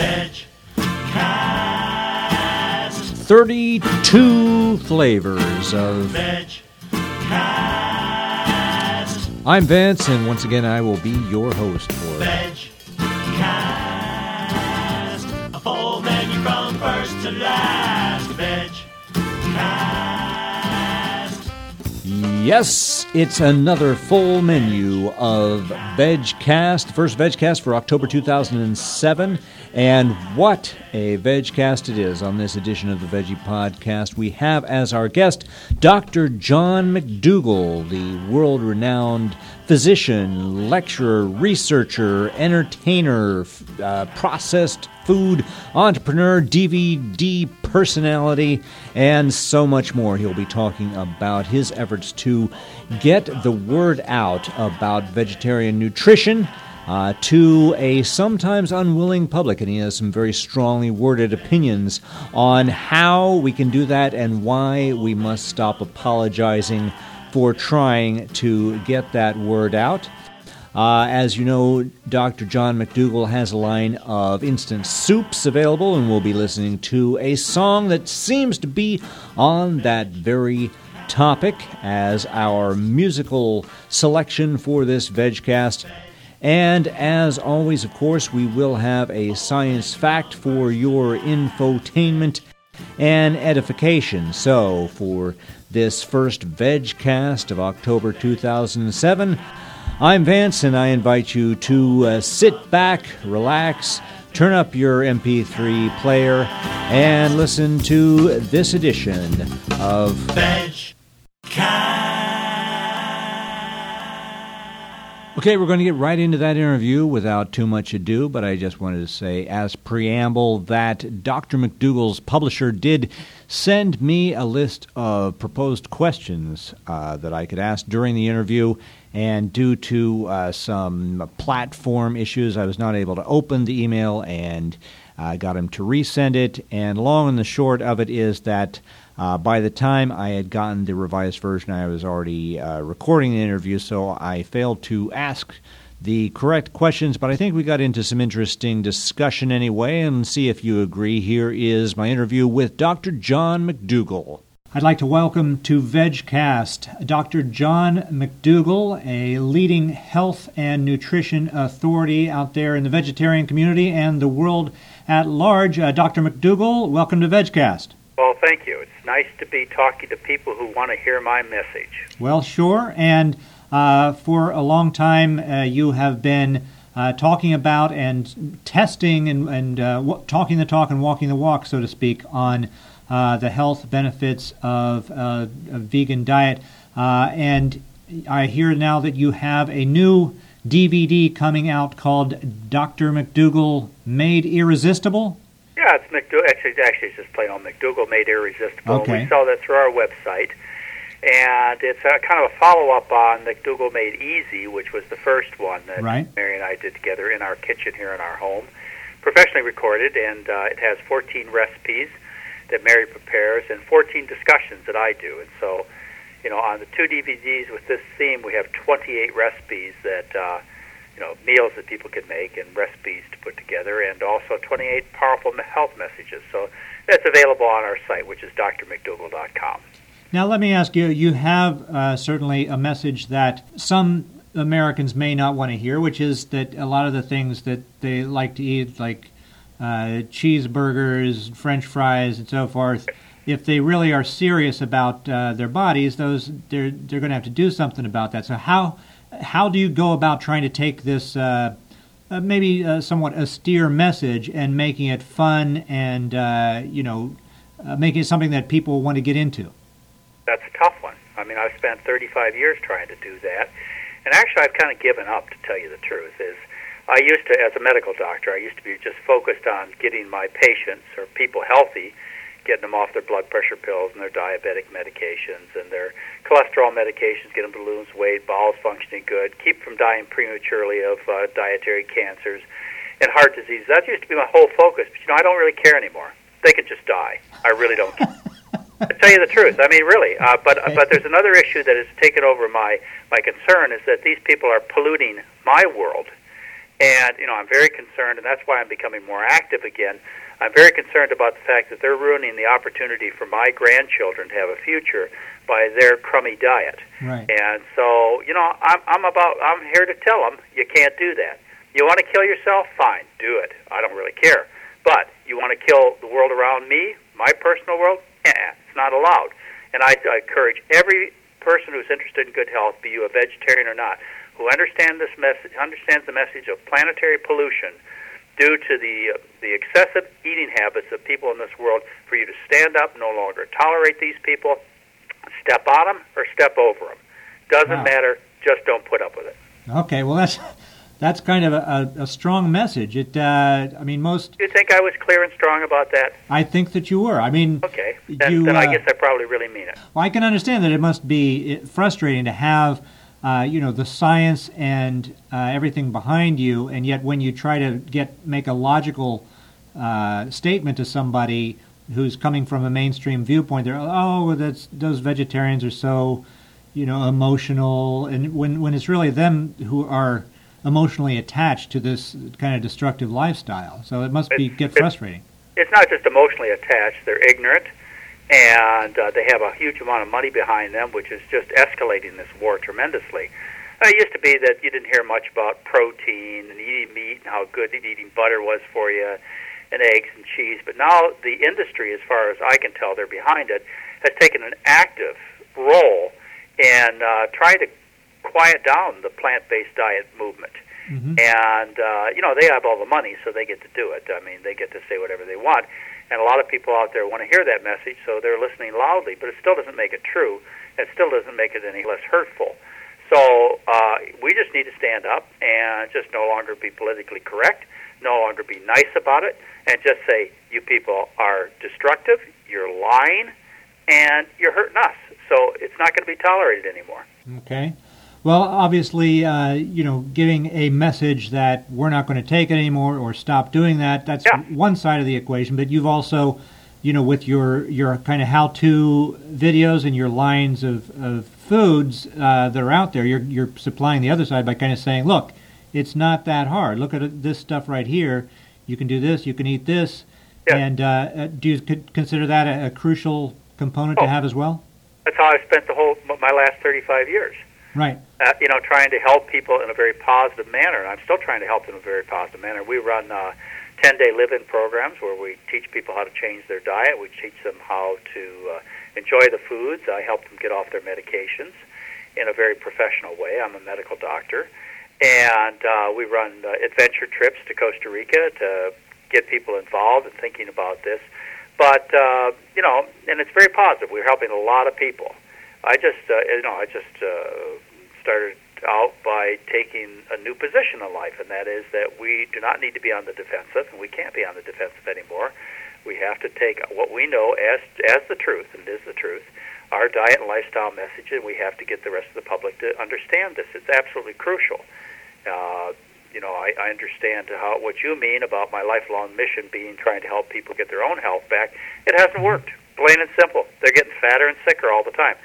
Vegcast. 32 flavors of. Vegcast. I'm Vince, and once again, I will be your host for Vegcast. A full menu from first to last. Yes, it's another full menu of VegCast, first VegCast for October 2007. And what a VegCast it is on this edition of the Veggie Podcast. We have as our guest Dr. John McDougall, the world renowned physician, lecturer, researcher, entertainer, uh, processed food entrepreneur, DVD personality, and so much more. He'll be talking about his efforts to get the word out about vegetarian nutrition. Uh, to a sometimes unwilling public, and he has some very strongly worded opinions on how we can do that and why we must stop apologizing for trying to get that word out. Uh, as you know, Dr. John McDougall has a line of instant soups available, and we'll be listening to a song that seems to be on that very topic as our musical selection for this VegCast. And as always, of course, we will have a science fact for your infotainment and edification. So, for this first VegCast of October 2007, I'm Vance, and I invite you to uh, sit back, relax, turn up your MP3 player, and listen to this edition of Okay, we're going to get right into that interview without too much ado, but I just wanted to say, as preamble, that Dr. McDougall's publisher did send me a list of proposed questions uh, that I could ask during the interview, and due to uh, some platform issues, I was not able to open the email and I got him to resend it. And long and the short of it is that uh, by the time I had gotten the revised version, I was already uh, recording the interview, so I failed to ask the correct questions, but I think we got into some interesting discussion anyway, and see if you agree. Here is my interview with Dr. John McDougall. I'd like to welcome to VegCast Dr. John McDougall, a leading health and nutrition authority out there in the vegetarian community and the world at large. Uh, Dr. McDougall, welcome to VegCast. Well, thank you. It's nice to be talking to people who want to hear my message. Well, sure. And uh, for a long time, uh, you have been uh, talking about and testing and, and uh, w- talking the talk and walking the walk, so to speak, on uh, the health benefits of uh, a vegan diet. and I hear now that you have a new DVD coming out called Dr. McDougall Made Irresistible. Yeah, it's McDougall. Actually, actually, it's just plain old McDougall Made Irresistible. Okay. We sell that through our website, and it's a, kind of a follow-up on McDougall Made Easy, which was the first one that Right. Mary and I did together in our kitchen here in our home, professionally recorded, and uh, it has 14 recipes that Mary prepares and 14 discussions that I do, and so. You know, on the two DVDs with this theme, we have 28 recipes that uh, you know, meals that people can make and recipes to put together, and also 28 powerful health messages. So that's available on our site, which is drmcdougall.com. Now, let me ask you you have uh, certainly a message that some Americans may not want to hear, which is that a lot of the things that they like to eat, like uh, cheeseburgers, French fries, and so forth, if they really are serious about uh, their bodies, those they're they're going to have to do something about that. So how how do you go about trying to take this uh, uh, maybe uh, somewhat austere message and making it fun and uh, you know uh, making it something that people want to get into? That's a tough one. I mean, I've spent 35 years trying to do that, and actually, I've kind of given up. To tell you the truth, is I used to, as a medical doctor, I used to be just focused on getting my patients or people healthy, getting them off their blood pressure pills and their diabetic medications and their cholesterol medications, get them to lose weight, bowels functioning good, keep from dying prematurely of uh, dietary cancers and heart disease. That used to be my whole focus. But you know, I don't really care anymore. They could just die. I really don't care. to tell you the truth, I mean, really. Uh, but but there's another issue that has taken over my my concern is that these people are polluting my world, And you know, I'm very concerned, and that's why I'm becoming more active again. I'm very concerned about the fact that they're ruining the opportunity for my grandchildren to have a future by their crummy diet. Right. And so, you know, I'm I'm about I'm here to tell them you can't do that. You want to kill yourself? Fine, do it. I don't really care. But you want to kill the world around me, my personal world? Eh, it's not allowed. And I, I encourage every person who's interested in good health, be you a vegetarian or not, who understand this message, understands the message of planetary pollution due to the uh, the excessive eating habits of people in this world, for you to stand up, no longer tolerate these people, step on them or step over them. Doesn't Wow. matter. Just don't put up with it. Okay, well that's that's kind of a, a, strong message. It, uh, I mean, most. You think I was clear and strong about that? I think that you were. I mean, Okay. Then, You, then I uh, guess I probably really mean it. Well, I can understand that it must be uh, frustrating to have, uh, you know, the science and uh, everything behind you, and yet when you try to get make a logical uh, statement to somebody who's coming from a mainstream viewpoint, they're oh, that's those vegetarians are so, you know, emotional, and when when it's really them who are emotionally attached to this kind of destructive lifestyle, so it must be get frustrating. It's not just emotionally attached; they're ignorant, and uh, they have a huge amount of money behind them, which is just escalating this war tremendously. Uh, it used to be that you didn't hear much about protein and eating meat and how good eating butter was for you, and eggs and cheese. But now the industry, as far as I can tell, they're behind it, has taken an active role in uh, trying to quiet down the plant-based diet movement. hmm And uh, you know they have all the money, so they get to do it. I mean, they get to say whatever they want. And a lot of people out there want to hear that message, so they're listening loudly. But it still doesn't make it true. It still doesn't make it any less hurtful. So uh, we just need to stand up and just no longer be politically correct, no longer be nice about it, and just say, "You people are destructive. You're lying, and you're hurting us." So it's not going to be tolerated anymore. Okay. Well, obviously, uh, you know, giving a message that we're not going to take it anymore or stop doing that, that's Yeah. one side of the equation. But you've also, you know, with your, your kind of how to videos and your lines of, of foods uh, that are out there, you're, you're supplying the other side by kind of saying, look, it's not that hard. Look at this stuff right here. You can do this, you can eat this. Yeah. And uh, uh, do you consider that a, a crucial component to Oh. have as well? That's how I've spent the whole my last 35 years. Right. uh, you know, trying to help people in a very positive manner. I'm still trying to help them in a very positive manner. We run uh, 10 day live in programs where we teach people how to change their diet. We teach them how to uh, enjoy the foods. I help them get off their medications in a very professional way. I'm a medical doctor. And uh, we run uh, adventure trips to Costa Rica to get people involved and thinking about this. But, uh, you know, and it's very positive. We're helping a lot of people. I just, uh, you know, I just uh, started out by taking a new position in life, and that is that we do not need to be on the defensive, and we can't be on the defensive anymore. We have to take what we know as as the truth, and it is the truth, our diet and lifestyle message, and we have to get the rest of the public to understand this. It's absolutely crucial. Uh, you know, I, I understand how what you mean about my lifelong mission being trying to help people get their own health back. It hasn't worked, plain and simple. They're getting fatter and sicker all the time.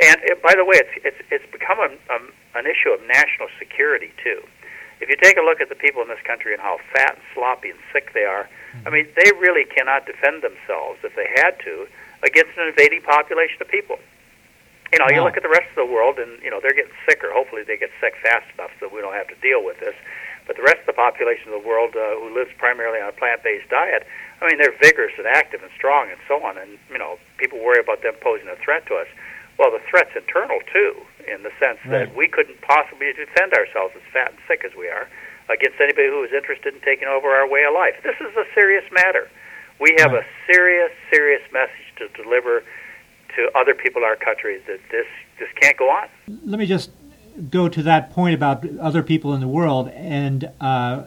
And it, by the way, it's it's it's become a, um, an issue of national security too. If you take a look at the people in this country and how fat and sloppy and sick they are, I mean, they really cannot defend themselves if they had to against an invading population of people. You know, you look at the rest of the world, and you know they're getting sicker. Hopefully, they get sick fast enough so we don't have to deal with this. But the rest of the population of the world uh, who lives primarily on a plant-based diet, I mean, they're vigorous and active and strong and so on. And you know, people worry about them posing a threat to us. Well, the threat's internal too, in the sense that we couldn't possibly defend ourselves as fat and sick as we are against anybody who is interested in taking over our way of life. This is a serious matter. We have Right. a serious, serious message to deliver to other people in our country that this this can't go on. let me just go to that point about other people in the world and uh,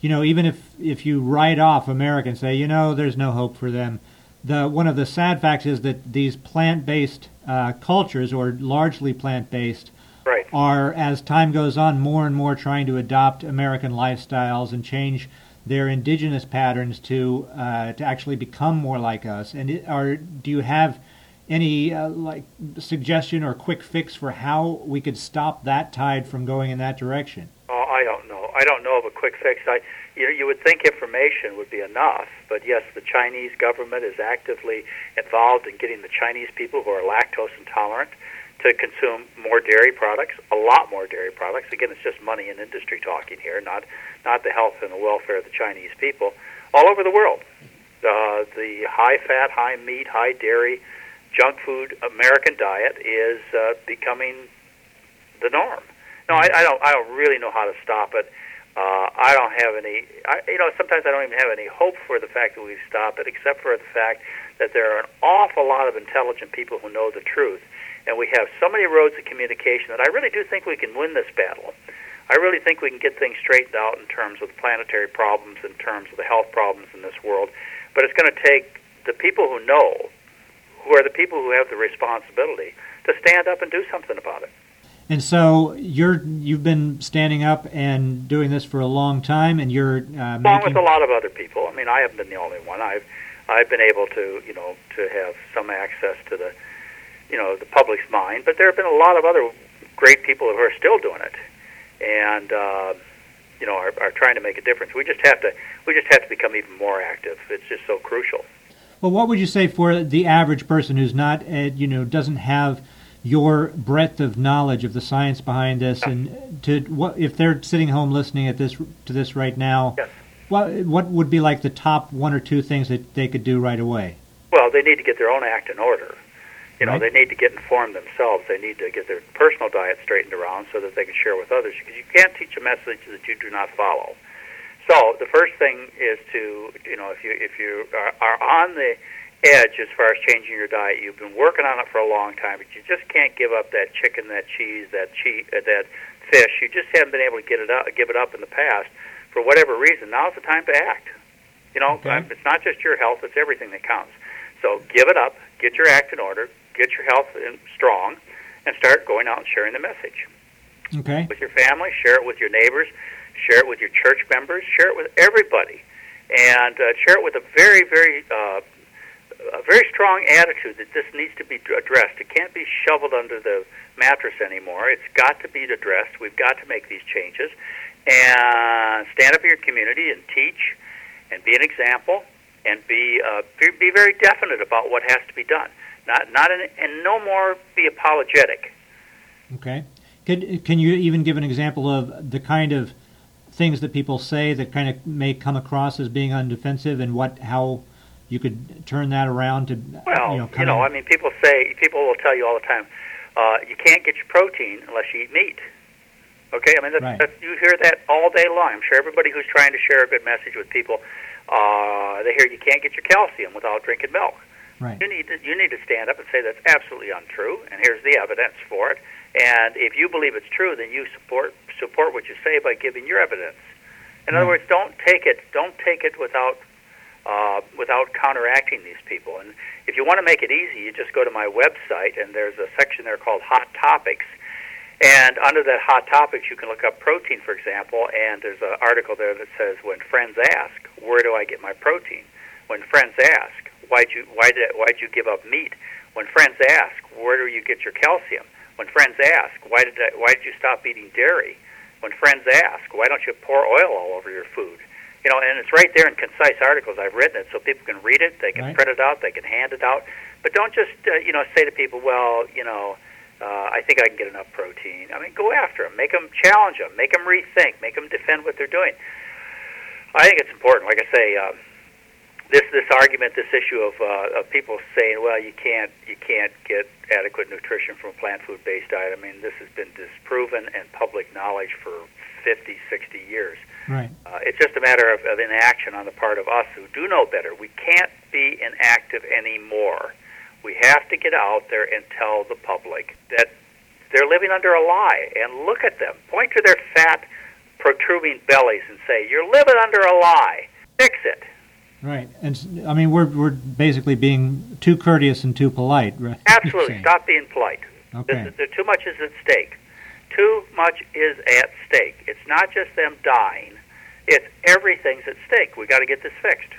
you know even if if you write off America and say you know there's no hope for them the one of the sad facts is that these plant-based uh, cultures or largely plant-based Right. are as time goes on more and more trying to adopt American lifestyles and change their indigenous patterns to uh, to actually become more like us and it, are do you have any uh, like suggestion or quick fix for how we could stop that tide from going in that direction? Oh, I don't know. I I don't know of a quick fix. I, you know, you would think information would be enough, but yes, the Chinese government is actively involved in getting the Chinese people who are lactose intolerant to consume more dairy products, a lot more dairy products. Again, it's just money and industry talking here, not not the health and the welfare of the Chinese people all over the world. Uh, the high fat, high meat, high dairy, junk food American diet is uh, becoming the norm. No, I, I don't. I don't really know how to stop it. Uh, I don't have any. I, you know, sometimes I don't even have any hope for the fact that we stop it, except for the fact that there are an awful lot of intelligent people who know the truth, and we have so many roads of communication that I really do think we can win this battle. I really think we can get things straightened out in terms of planetary problems, in terms of the health problems in this world. But it's going to take the people who know, who are the people who have the responsibility, to stand up and do something about it. And so you're you've been standing up and doing this for a long time, and you're uh, along making... with a lot of other people. I mean, I haven't been the only one. I've I've been able to you know to have some access to the you know the public's mind, but there have been a lot of other great people who are still doing it, and uh, you know are, are trying to make a difference. We just have to we just have to become even more active. It's just so crucial. Well, what would you say for the average person who's not, uh, you know, doesn't have your breadth of knowledge of the science behind this, and to what if they're sitting home listening at this to this right now? Yes. What what would be like the top one or two things that they could do right away? Well, they need to get their own act in order. You know, Right. they need to get informed themselves. They need to get their personal diet straightened around so that they can share with others. Because you can't teach a message that you do not follow. So the first thing is to, you know, if you if you are, are on the edge as far as changing your diet, you've been working on it for a long time, but you just can't give up that chicken, that cheese, that cheese, uh, that fish. You just haven't been able to get it up, give it up in the past for whatever reason. Now's the time to act. You know, Okay. it's not just your health; it's everything that counts. So give it up, get your act in order, get your health in strong, and start going out and sharing the message Okay. with your family, share it with your neighbors, share it with your church members, share it with everybody, and uh, share it with a very, very, uh, a very strong attitude that this needs to be addressed. It can't be shoveled under the mattress anymore. It's got to be addressed. We've got to make these changes, and stand up in your community and teach, and be an example, and be uh, be, very definite about what has to be done. Not not in, and no more be apologetic. Okay. Could, can you even give an example of the kind of things that people say that kind of may come across as being undefensive, and what how you could turn that around to Well, you know, kind I of, mean, people say people will tell you all the time, uh, you can't get your protein unless you eat meat. Okay, I mean, that's, Right. that's, you hear that all day long. I'm sure everybody who's trying to share a good message with people, uh, they hear you can't get your calcium without drinking milk. right. You need to you need to stand up and say that's absolutely untrue, and here's the evidence for it. And if you believe it's true, then you support support what you say by giving your evidence. In other words, don't take it don't take it without uh, without counteracting these people. And if you want to make it easy, you just go to my website, and there's a section there called Hot Topics. And under that Hot Topics, you can look up protein, for example, and there's an article there that says, "When friends ask, where do I get my protein?" When friends ask, why'd you why did why'd you give up meat? When friends ask, where do you get your calcium? When friends ask, why did I, why did you stop eating dairy? When friends ask, why don't you pour oil all over your food? You know, and it's right there in concise articles. I've written it so people can read it, they can Right. print it out, they can hand it out. But don't just uh, you know say to people, well, you know, uh, I think I can get enough protein. I mean, go after them, make them challenge them, make them rethink, make them defend what they're doing. I think it's important. Like I say, uh, this this argument, this issue of, uh, of people saying, well, you can't you can't get adequate nutrition from a plant food based diet. I mean, this has been disproven and public knowledge for 50, 60 years. Right. Uh, it's just a matter of, of inaction on the part of us who do know better. We can't be inactive anymore. We have to get out there and tell the public that they're living under a lie. And look at them. Point to their fat, protruding bellies and say, "You're living under a lie. Fix it." Right. And I mean, we're we're basically being too courteous and too polite. Right? Absolutely. Stop being polite. Okay. This is, there, too much is at stake. Too much is at stake. It's not just them dying. It's everything's at stake. We got to get this fixed.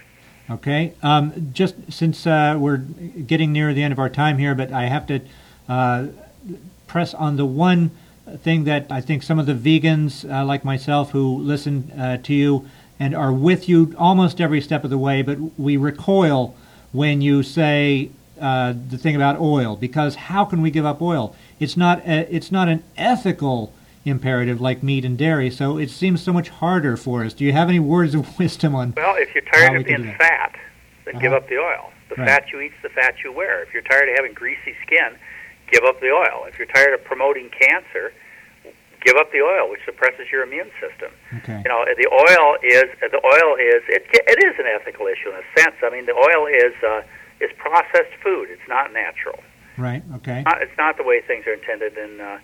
Okay. Um, just since uh, we're getting near the end of our time here, but I have to uh, press on the one thing that I think some of the vegans, uh, like myself, who listen uh, to you and are with you almost every step of the way, but we recoil when you say uh, the thing about oil because how can we give up oil? It's not a, it's not an ethical imperative like meat and dairy, so it seems so much harder for us. Do you have any words of wisdom on? Well, if you're tired of being fat, then give Uh-huh. up the oil. The Right. fat you eat's the fat you wear. If you're tired of having greasy skin, give up the oil. If you're tired of promoting cancer, give up the oil, which suppresses your immune system. Okay. You know, the oil is the oil is it, it is an ethical issue in a sense. I mean, the oil is uh, is processed food. It's not natural. Right. Okay. Not, it's not the way things are intended in, uh,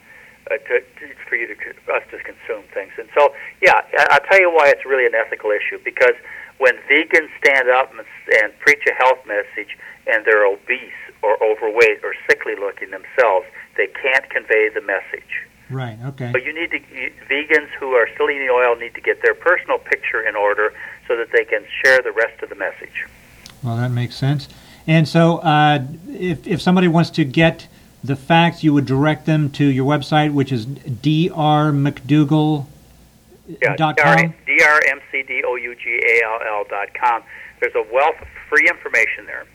uh, to, to, for you to us to consume things. And so, yeah, I'll tell you why it's really an ethical issue. Because when vegans stand up and, and preach a health message, and they're obese or overweight or sickly looking themselves, they can't convey the message. Right. Okay. But you need to you, vegans who are still eating oil need to get their personal picture in order so that they can share the rest of the message. Well, that makes sense. And so, uh, if if somebody wants to get the facts, you would direct them to your website, which is drmcdougall. Yeah, com? drmcdougall dot com. There's a wealth of free information there.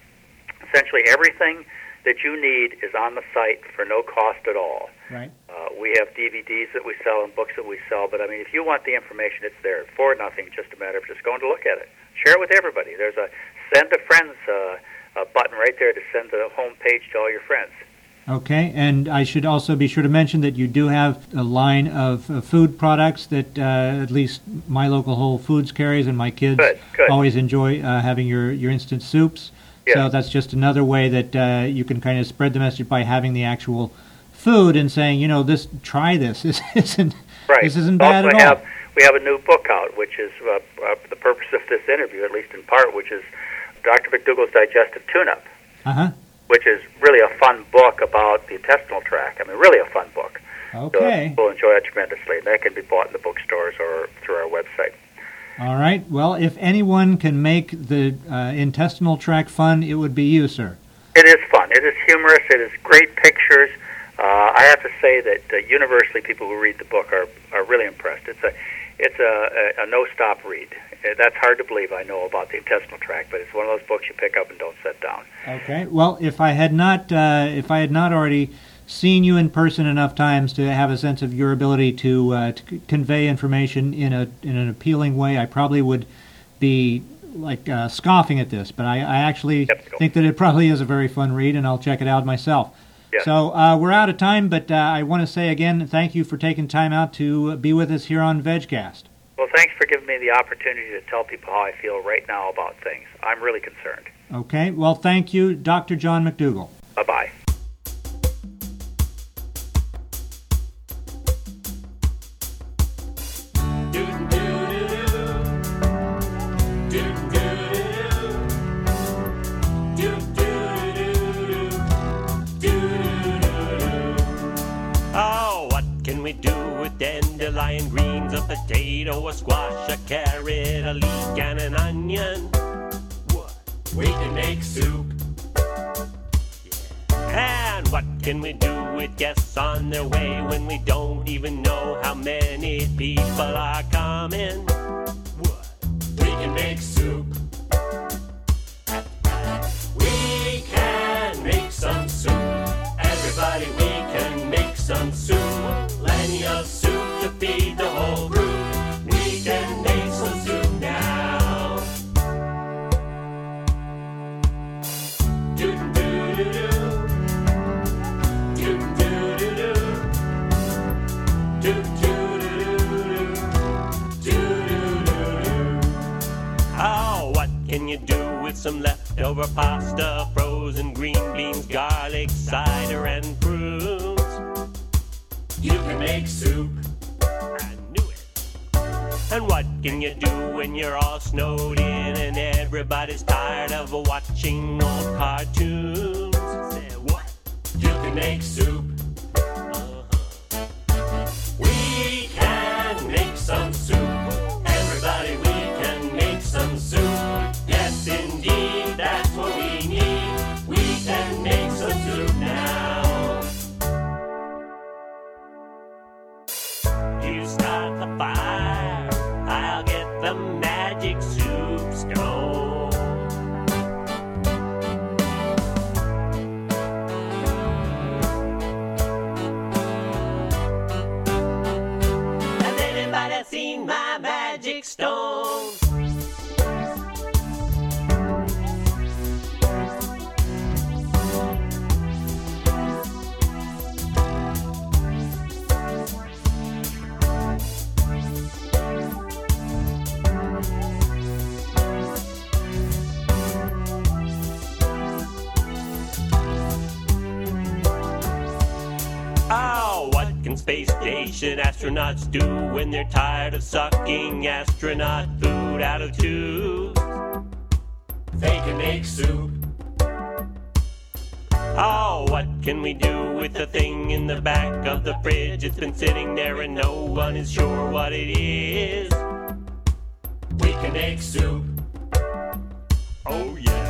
Essentially, everything that you need is on the site for no cost at all. Right. Uh, we have DVDs that we sell and books that we sell, but I mean, if you want the information, it's there for nothing. Just a matter of just going to look at it. Share it with everybody. There's a send to friends uh, uh, button right there to send the home page to all your friends. Okay, and I should also be sure to mention that you do have a line of uh, food products that uh, at least my local Whole Foods carries, and my kids Good, good. always enjoy uh, having your, your instant soups. Yes. So that's just another way that uh, you can kind of spread the message by having the actual food and saying, you know, this try this. This isn't Right. this isn't bad also at all. have, We have a new book out, which is uh, uh, the purpose of this interview, at least in part, which is Dr. McDougall's Digestive Tune-Up, Uh huh. Which is really a fun book about the intestinal tract. I mean, really a fun book. So people enjoy it tremendously. And that can be bought in the bookstores or through our website. All right. Well, if anyone can make the uh, intestinal tract fun, it would be you, sir. It is fun. It is humorous. It is great pictures. Uh, I have to say that uh, universally, people who read the book are, are really impressed. It's a it's a, a, a no stop read. Uh, That's hard to believe. I know about the intestinal tract, but it's one of those books you pick up and don't set down. Okay. Well, if I had not, uh, if I had not already seen you in person enough times to have a sense of your ability to, uh, to c- convey information in a in an appealing way, I probably would be like uh, scoffing at this. But I, I actually think that it probably is a very fun read, and I'll check it out myself. So uh, we're out of time, but uh, I want to say again, thank you for taking time out to be with us here on VegCast. Well, thanks for giving me the opportunity to tell people how I feel right now about things. I'm really concerned. Okay. Well, thank you, Dr. John McDougall. Bye bye. Potato, a squash, a carrot, a leek, and an onion? What? We can make soup. And what can we do with guests on their way leftover pasta, frozen green beans, garlic, cider, and prunes? You can make soup. I knew it. And what can you do when you're all snowed in and everybody's tired of watching old cartoons? Say what? You can make soup. Uh-huh. We can make some soup. Astronauts do when they're tired of sucking astronaut food out of tubes? They can make soup. Oh, what can we do with the thing in the back of the fridge? It's been sitting there and no one is sure what it is. We can make soup. Oh, yeah.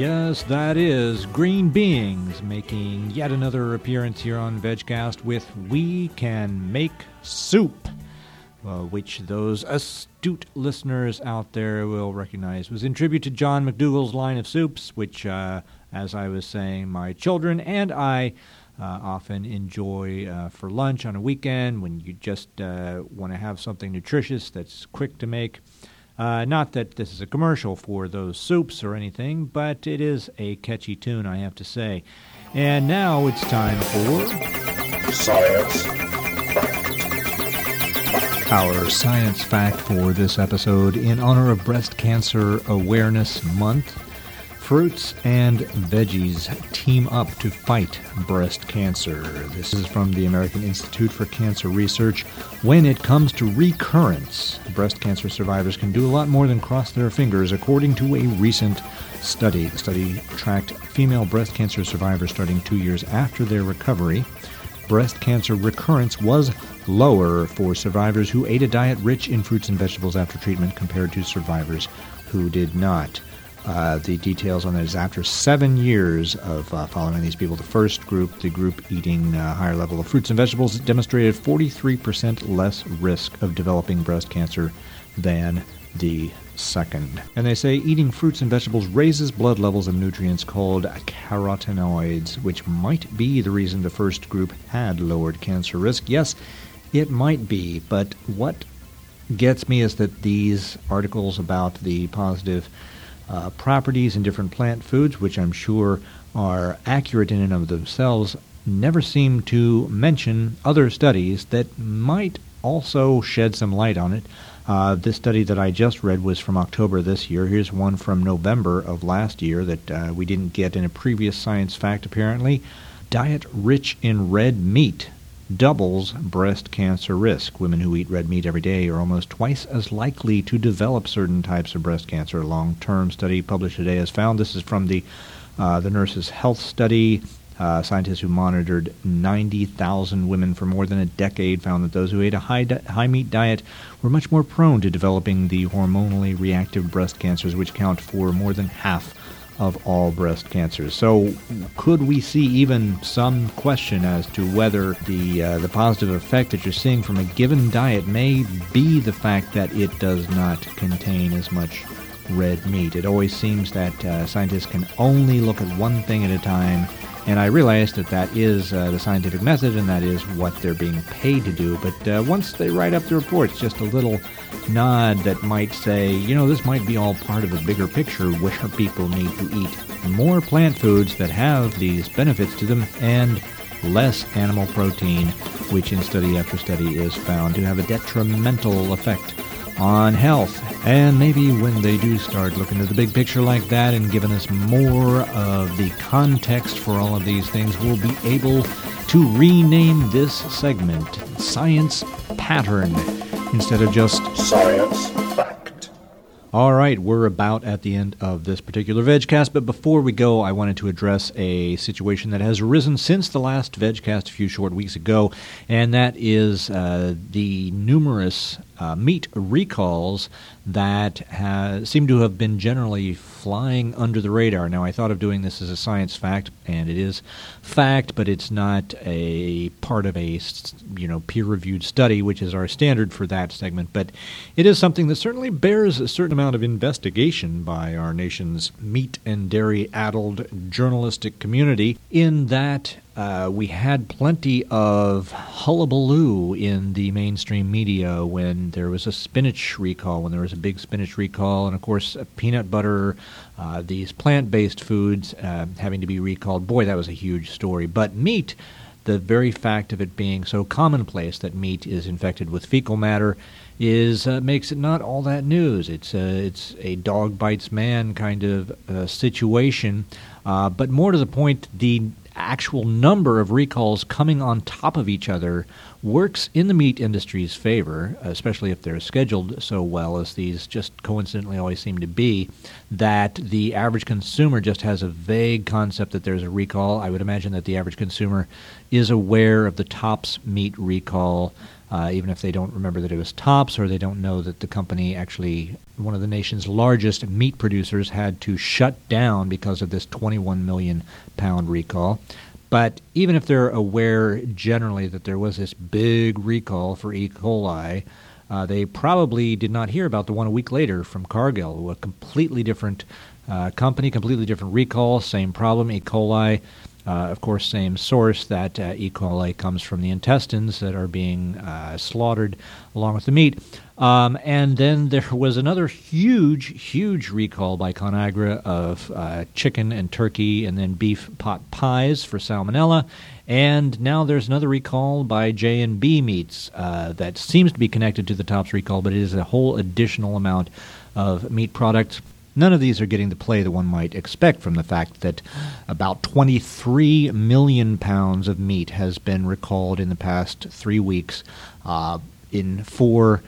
Yes, that is Green Beings making yet another appearance here on VegCast with We Can Make Soup, uh, which those astute listeners out there will recognize was in tribute to John McDougall's line of soups, which, uh, as I was saying, my children and I uh, often enjoy uh, for lunch on a weekend when you just uh, want to have something nutritious that's quick to make. Uh, not that this is a commercial for those soups or anything, but it is a catchy tune, I have to say. And now it's time for Science. our science fact for this episode in honor of Breast Cancer Awareness Month. Fruits and veggies team up to fight breast cancer. This is from the American Institute for Cancer Research. When it comes to recurrence, breast cancer survivors can do a lot more than cross their fingers, according to a recent study. The study tracked female breast cancer survivors starting two years after their recovery breast cancer recurrence was lower for survivors who ate a diet rich in fruits and vegetables after treatment compared to survivors who did not. Uh, the details on that is after seven years of uh, following these people. The first group, the group eating a higher level of fruits and vegetables, demonstrated 43% less risk of developing breast cancer than the second. And they say eating fruits and vegetables raises blood levels of nutrients called carotenoids, which might be the reason the first group had lowered cancer risk. Yes, it might be, but what gets me is that these articles about the positive uh, properties in different plant foods, which I'm sure are accurate in and of themselves, never seem to mention other studies that might also shed some light on it. Uh, this study that I just read was from October this year. Here's one from November of last year that uh, we didn't get in a previous science fact, apparently. Diet rich in red meat doubles breast cancer risk. Women who eat red meat every day are almost twice as likely to develop certain types of breast cancer. A long-term study published today has found this is from the uh, the Nurses Health Study. Uh, scientists who monitored 90,000 women for more than a decade found that those who ate a high, di- high meat diet were much more prone to developing the hormonally reactive breast cancers, which count for more than half of all breast cancers. So, could we see even some question as to whether the uh, the positive effect that you're seeing from a given diet may be the fact that it does not contain as much red meat? It always seems that uh, scientists can only look at one thing at a time and I realize that that is uh, the scientific method and that is what they're being paid to do. But uh, once they write up the reports, just a little nod that might say, you know, this might be all part of a bigger picture where people need to eat more plant foods that have these benefits to them and less animal protein, which in study after study is found to have a detrimental effect on health. And maybe when they do start looking at the big picture like that and giving us more of the context for all of these things, we'll be able to rename this segment Science Pattern instead of just Science Fact. All right, we're about at the end of this particular VegCast, but before we go, I wanted to address a situation that has arisen since the last VegCast a few short weeks ago, and that is uh, the numerous uh, meat recalls that ha- seem to have been generally flying under the radar. Now, I thought of doing this as a science fact, and it is fact, but it's not a part of a you know peer-reviewed study, which is our standard for that segment. But it is something that certainly bears a certain amount of investigation by our nation's meat and dairy-addled journalistic community. In that uh, we had plenty of hullabaloo in the mainstream media when there was a spinach recall, when there was a big spinach recall, and of course, peanut butter, uh, these plant based foods uh, having to be recalled. Boy, that was a huge story. But meat, the very fact of it being so commonplace that meat is infected with fecal matter is uh, makes it not all that news. It's a, uh, it's a dog bites man kind of uh, situation, uh, but more to the point, the actual number of recalls coming on top of each other works in the meat industry's favor, especially if they're scheduled so well as these just coincidentally always seem to be, that the average consumer just has a vague concept that there's a recall. I would imagine that the average consumer is aware of the Topps meat recall uh, even if they don't remember that it was Topps or they don't know that the company actually, one of the nation's largest meat producers, had to shut down because of this 21 million pound recall. But even if they're aware generally that there was this big recall for E. coli, uh, they probably did not hear about the one a week later from Cargill, a completely different uh, company, completely different recall, same problem, E. coli. Uh, of course, same source that uh, E. coli comes from the intestines that are being uh, slaughtered along with the meat. Um, and then there was another huge, huge recall by ConAgra of uh, chicken and turkey and then beef pot pies for salmonella. And now there's another recall by J&B Meats uh, that seems to be connected to the Topps recall, but it is a whole additional amount of meat products None of these are getting the play that one might expect from the fact that about 23 million pounds of meat has been recalled in the past three weeks uh, in four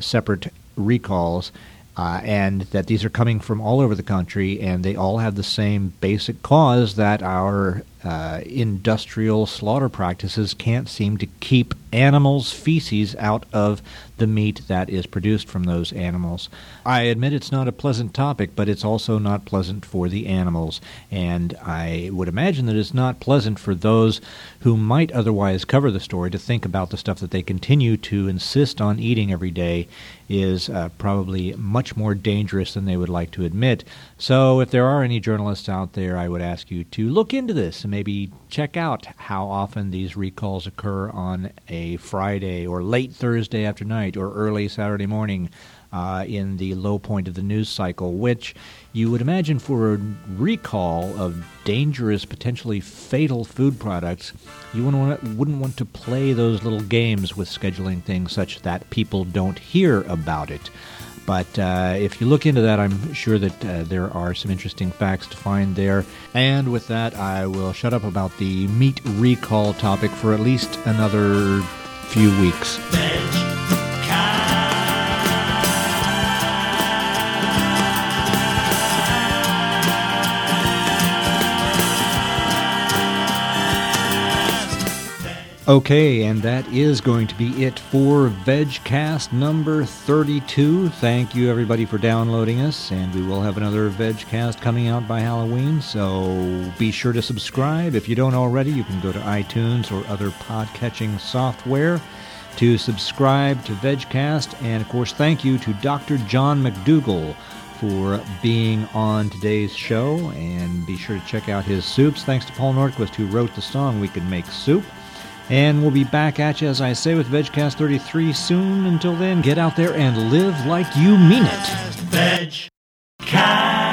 separate recalls. Uh, and that these are coming from all over the country, and they all have the same basic cause that our uh, industrial slaughter practices can't seem to keep animals' feces out of the meat that is produced from those animals. I admit it's not a pleasant topic, but it's also not pleasant for the animals. And I would imagine that it's not pleasant for those who might otherwise cover the story to think about the stuff that they continue to insist on eating every day is uh, probably much more dangerous than they would like to admit. So, if there are any journalists out there, I would ask you to look into this and maybe check out how often these recalls occur on a Friday or late Thursday after night or early Saturday morning uh, in the low point of the news cycle, which you would imagine for a recall of dangerous, potentially fatal food products, you wouldn't want, wouldn't want to play those little games with scheduling things such that people don't hear about it. But uh, if you look into that, I'm sure that uh, there are some interesting facts to find there. And with that, I will shut up about the meat recall topic for at least another few weeks. Okay, and that is going to be it for VegCast number 32. Thank you, everybody, for downloading us, and we will have another VegCast coming out by Halloween, so be sure to subscribe. If you don't already, you can go to iTunes or other podcatching software to subscribe to VegCast, and of course, thank you to Dr. John McDougall for being on today's show, and be sure to check out his soups. Thanks to Paul Nordquist, who wrote the song We Can Make Soup. And we'll be back at you, as I say, with VegCast 33 soon. Until then, get out there and live like you mean it. Veg. Cast.